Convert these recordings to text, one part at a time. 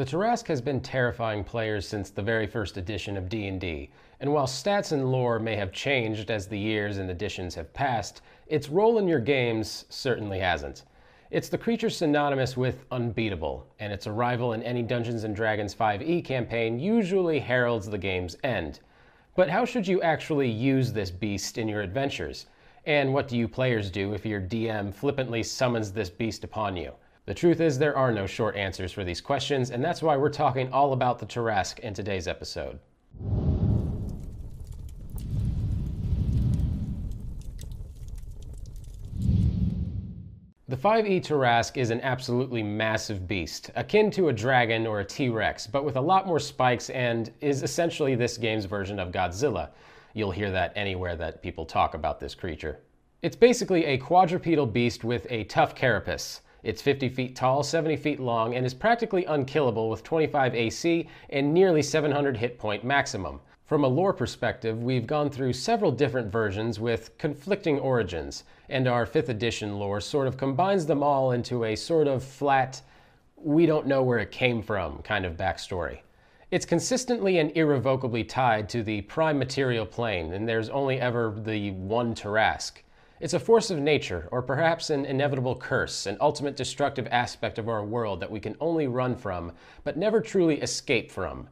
The Tarrasque has been terrifying players since the very first edition of D&D, and while stats and lore may have changed as the years and editions have passed, its role in your games certainly hasn't. It's the creature synonymous with unbeatable, and its arrival in any Dungeons & Dragons 5e campaign usually heralds the game's end. But how should you actually use this beast in your adventures? And what do you players do if your DM flippantly summons this beast upon you? The truth is, there are no short answers for these questions, and that's why we're talking all about the Tarrasque in today's episode. The 5e Tarrasque is an absolutely massive beast, akin to a dragon or a T Rex, but with a lot more spikes and is essentially this game's version of Godzilla. You'll hear that anywhere that people talk about this creature. It's basically a quadrupedal beast with a tough carapace. It's 50 feet tall, 70 feet long, and is practically unkillable with 25 AC and nearly 700 hit point maximum. From a lore perspective, we've gone through several different versions with conflicting origins, and our 5th edition lore sort of combines them all into a sort of flat, we don't know where it came from kind of backstory. It's consistently and irrevocably tied to the prime material plane, and there's only ever the one Tarrasque. It's a force of nature, or perhaps an inevitable curse, an ultimate destructive aspect of our world that we can only run from, but never truly escape from.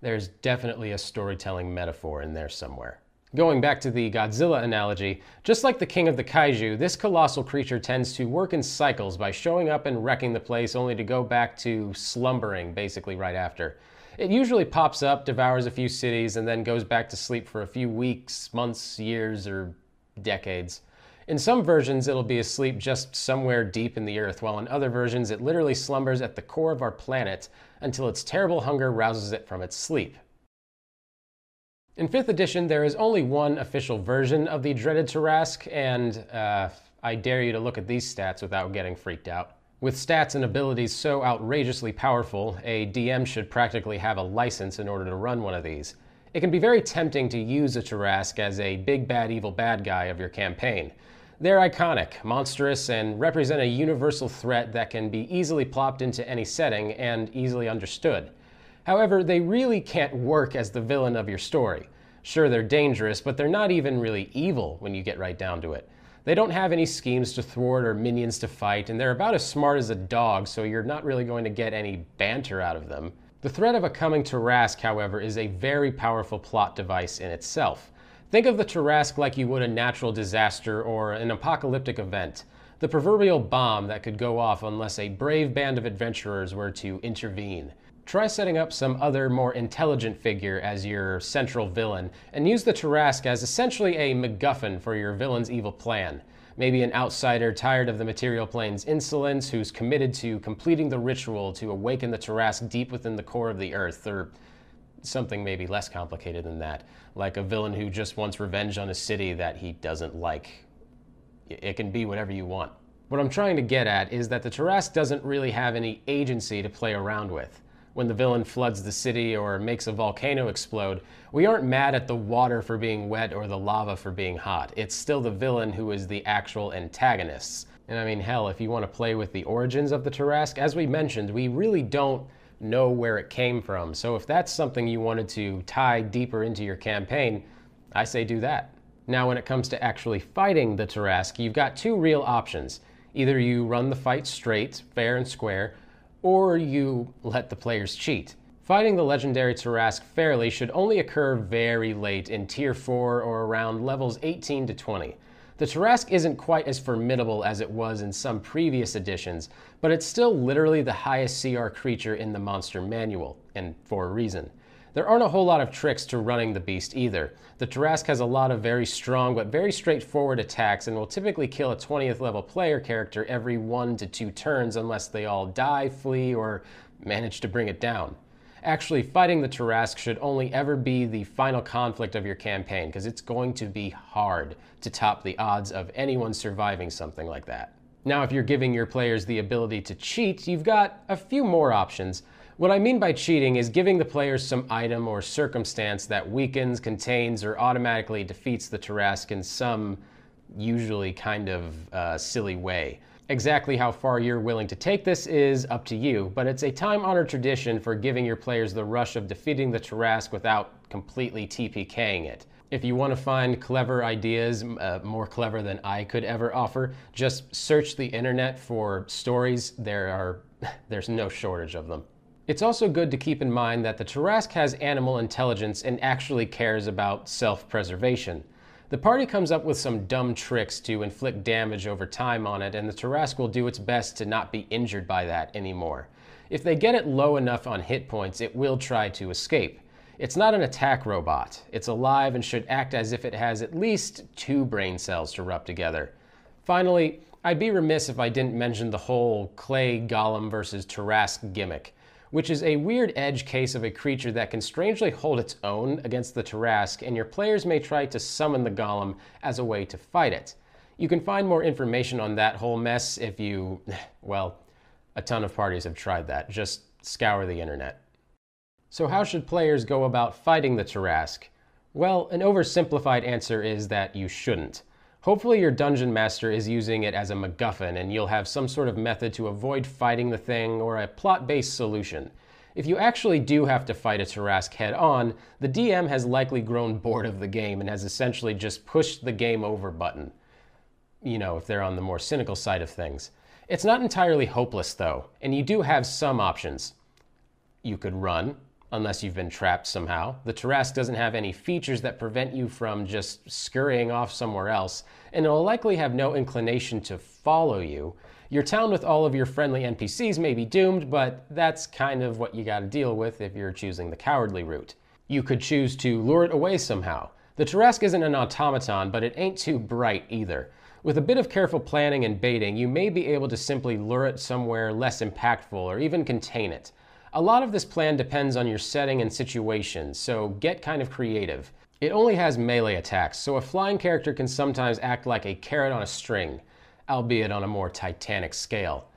There's definitely a storytelling metaphor in there somewhere. Going back to the Godzilla analogy, just like the king of the kaiju, this colossal creature tends to work in cycles by showing up and wrecking the place only to go back to slumbering basically right after. It usually pops up, devours a few cities, and then goes back to sleep for a few weeks, months, years, or decades. In some versions, it'll be asleep just somewhere deep in the earth, while in other versions, it literally slumbers at the core of our planet until its terrible hunger rouses it from its sleep. In 5th edition, there is only one official version of the dreaded Tarrasque, and uh, I dare you to look at these stats without getting freaked out. With stats and abilities so outrageously powerful, a DM should practically have a license in order to run one of these. It can be very tempting to use a Tarrasque as a big bad evil bad guy of your campaign. They're iconic, monstrous, and represent a universal threat that can be easily plopped into any setting and easily understood. However, they really can't work as the villain of your story. Sure, they're dangerous, but they're not even really evil when you get right down to it. They don't have any schemes to thwart or minions to fight, and they're about as smart as a dog, so you're not really going to get any banter out of them. The threat of a coming Tarrasque, however, is a very powerful plot device in itself. Think of the Tarrasque like you would a natural disaster or an apocalyptic event. The proverbial bomb that could go off unless a brave band of adventurers were to intervene. Try setting up some other more intelligent figure as your central villain, and use the Tarrasque as essentially a MacGuffin for your villain's evil plan. Maybe an outsider tired of the material plane's insolence who's committed to completing the ritual to awaken the Tarrasque deep within the core of the earth, or something maybe less complicated than that, like a villain who just wants revenge on a city that he doesn't like. It can be whatever you want. What I'm trying to get at is that the Tarrasque doesn't really have any agency to play around with when the villain floods the city or makes a volcano explode, we aren't mad at the water for being wet or the lava for being hot. It's still the villain who is the actual antagonists. And I mean, hell, if you want to play with the origins of the Tarrasque, as we mentioned, we really don't know where it came from. So if that's something you wanted to tie deeper into your campaign, I say do that. Now, when it comes to actually fighting the Tarrasque, you've got two real options. Either you run the fight straight, fair and square, or you let the players cheat. Fighting the legendary Tarrasque fairly should only occur very late in Tier 4 or around levels 18 to 20. The Tarrasque isn't quite as formidable as it was in some previous editions, but it's still literally the highest CR creature in the monster manual, and for a reason. There aren't a whole lot of tricks to running the beast either. The Tarrasque has a lot of very strong but very straightforward attacks and will typically kill a 20th level player character every one to two turns unless they all die, flee, or manage to bring it down. Actually, fighting the Tarrasque should only ever be the final conflict of your campaign because it's going to be hard to top the odds of anyone surviving something like that. Now, if you're giving your players the ability to cheat, you've got a few more options, what I mean by cheating is giving the players some item or circumstance that weakens, contains, or automatically defeats the Tarrasque in some usually kind of uh, silly way. Exactly how far you're willing to take this is up to you, but it's a time honored tradition for giving your players the rush of defeating the Tarrasque without completely TPKing it. If you want to find clever ideas, uh, more clever than I could ever offer, just search the internet for stories. There are, there's no shortage of them. It's also good to keep in mind that the Tarrasque has animal intelligence and actually cares about self preservation. The party comes up with some dumb tricks to inflict damage over time on it, and the Tarrasque will do its best to not be injured by that anymore. If they get it low enough on hit points, it will try to escape. It's not an attack robot. It's alive and should act as if it has at least two brain cells to rub together. Finally, I'd be remiss if I didn't mention the whole clay golem versus Tarrasque gimmick which is a weird edge case of a creature that can strangely hold its own against the Tarrasque, and your players may try to summon the golem as a way to fight it. You can find more information on that whole mess if you, well, a ton of parties have tried that. Just scour the internet. So, how should players go about fighting the Tarrasque? Well, an oversimplified answer is that you shouldn't. Hopefully, your dungeon master is using it as a MacGuffin and you'll have some sort of method to avoid fighting the thing or a plot based solution. If you actually do have to fight a Tarrasque head on, the DM has likely grown bored of the game and has essentially just pushed the game over button. You know, if they're on the more cynical side of things. It's not entirely hopeless, though, and you do have some options. You could run, unless you've been trapped somehow. The Tarrasque doesn't have any features that prevent you from just scurrying off somewhere else, and it'll likely have no inclination to follow you. Your town with all of your friendly NPCs may be doomed, but that's kind of what you gotta deal with if you're choosing the cowardly route. You could choose to lure it away somehow. The Tarrasque isn't an automaton, but it ain't too bright either. With a bit of careful planning and baiting, you may be able to simply lure it somewhere less impactful or even contain it. A lot of this plan depends on your setting and situation, so get kind of creative. It only has melee attacks, so a flying character can sometimes act like a carrot on a string, albeit on a more titanic scale.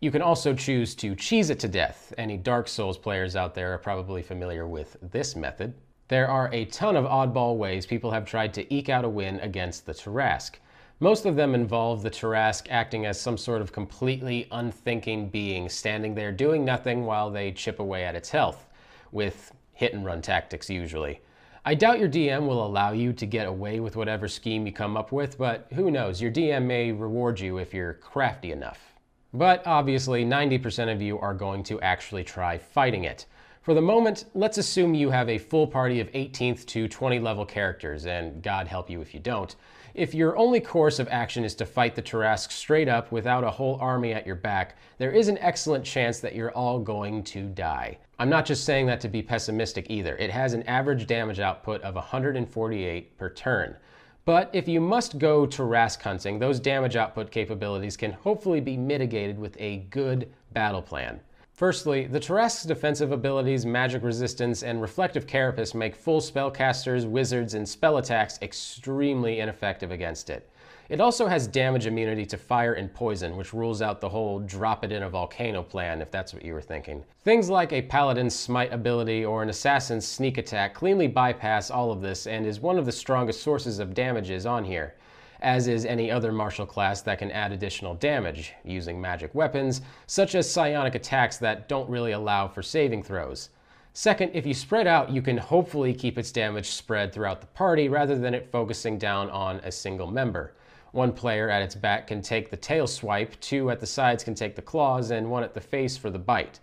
You can also choose to cheese it to death. Any Dark Souls players out there are probably familiar with this method. There are a ton of oddball ways people have tried to eke out a win against the Tarrasque. Most of them involve the Tarrasque acting as some sort of completely unthinking being, standing there doing nothing while they chip away at its health, with hit and run tactics usually. I doubt your DM will allow you to get away with whatever scheme you come up with, but who knows, your DM may reward you if you're crafty enough. But obviously, 90% of you are going to actually try fighting it. For the moment, let's assume you have a full party of 18th to 20 level characters, and God help you if you don't. If your only course of action is to fight the Tarrasque straight up without a whole army at your back, there is an excellent chance that you're all going to die. I'm not just saying that to be pessimistic either. It has an average damage output of 148 per turn. But if you must go Tarrasque hunting, those damage output capabilities can hopefully be mitigated with a good battle plan. Firstly, the Tarrasque's defensive abilities, magic resistance, and reflective carapace make full spellcasters, wizards, and spell attacks extremely ineffective against it. It also has damage immunity to fire and poison, which rules out the whole drop it in a volcano plan, if that's what you were thinking. Things like a paladin's smite ability or an assassin's sneak attack cleanly bypass all of this and is one of the strongest sources of damages on here as is any other martial class that can add additional damage, using magic weapons, such as psionic attacks that don't really allow for saving throws. Second, if you spread out, you can hopefully keep its damage spread throughout the party rather than it focusing down on a single member. One player at its back can take the tail swipe, two at the sides can take the claws, and one at the face for the bite.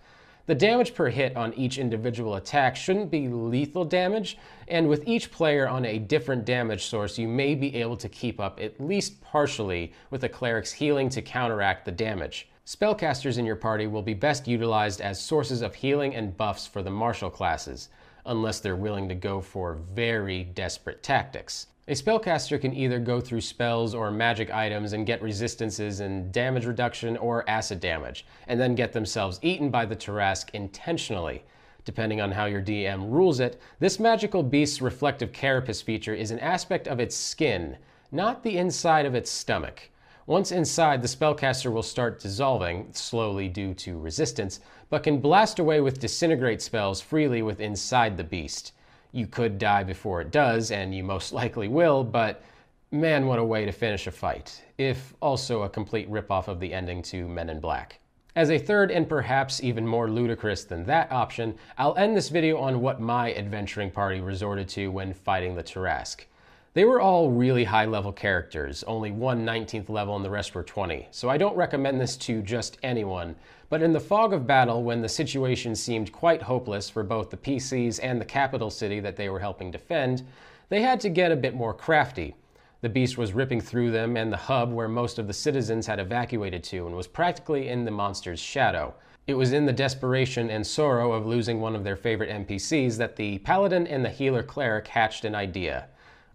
The damage per hit on each individual attack shouldn't be lethal damage, and with each player on a different damage source, you may be able to keep up at least partially with a cleric's healing to counteract the damage. Spellcasters in your party will be best utilized as sources of healing and buffs for the martial classes, unless they're willing to go for very desperate tactics. A spellcaster can either go through spells or magic items and get resistances and damage reduction or acid damage, and then get themselves eaten by the Tarrasque intentionally. Depending on how your DM rules it, this magical beast's reflective carapace feature is an aspect of its skin, not the inside of its stomach. Once inside, the spellcaster will start dissolving, slowly due to resistance, but can blast away with disintegrate spells freely with inside the beast you could die before it does, and you most likely will, but Man, what a way to finish a fight, if also a complete ripoff of the ending to Men in Black. As a third and perhaps even more ludicrous than that option, I'll end this video on what my adventuring party resorted to when fighting the Tarrasque. They were all really high level characters, only one 19th level and the rest were 20, so I don't recommend this to just anyone. But in the fog of battle, when the situation seemed quite hopeless for both the PCs and the capital city that they were helping defend, they had to get a bit more crafty. The beast was ripping through them and the hub where most of the citizens had evacuated to and was practically in the monster's shadow. It was in the desperation and sorrow of losing one of their favorite NPCs that the paladin and the healer cleric hatched an idea.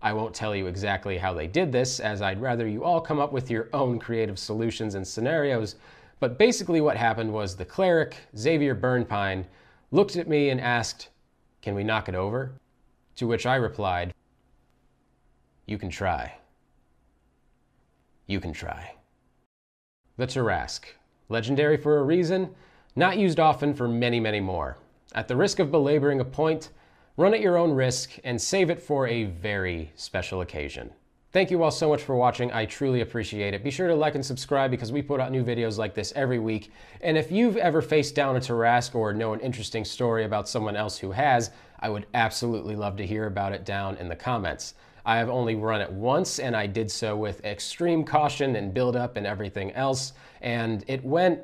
I won't tell you exactly how they did this, as I'd rather you all come up with your own creative solutions and scenarios, but basically what happened was the cleric, Xavier Burnpine, looked at me and asked, Can we knock it over? To which I replied, You can try. You can try. The Tarrasque. Legendary for a reason, not used often for many, many more. At the risk of belaboring a point, Run at your own risk and save it for a very special occasion. Thank you all so much for watching. I truly appreciate it. Be sure to like and subscribe because we put out new videos like this every week. And if you've ever faced down a Tarrasque or know an interesting story about someone else who has, I would absolutely love to hear about it down in the comments. I have only run it once and I did so with extreme caution and build up and everything else. And it went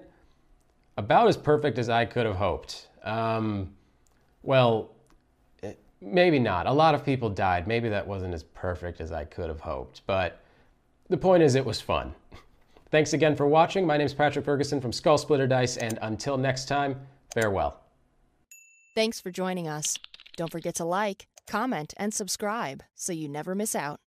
about as perfect as I could have hoped. Um, well, maybe not. A lot of people died. Maybe that wasn't as perfect as I could have hoped. But the point is, it was fun. Thanks again for watching. My name is Patrick Ferguson from Skull Splitter Dice, and until next time, farewell. Thanks for joining us. Don't forget to like, comment, and subscribe so you never miss out.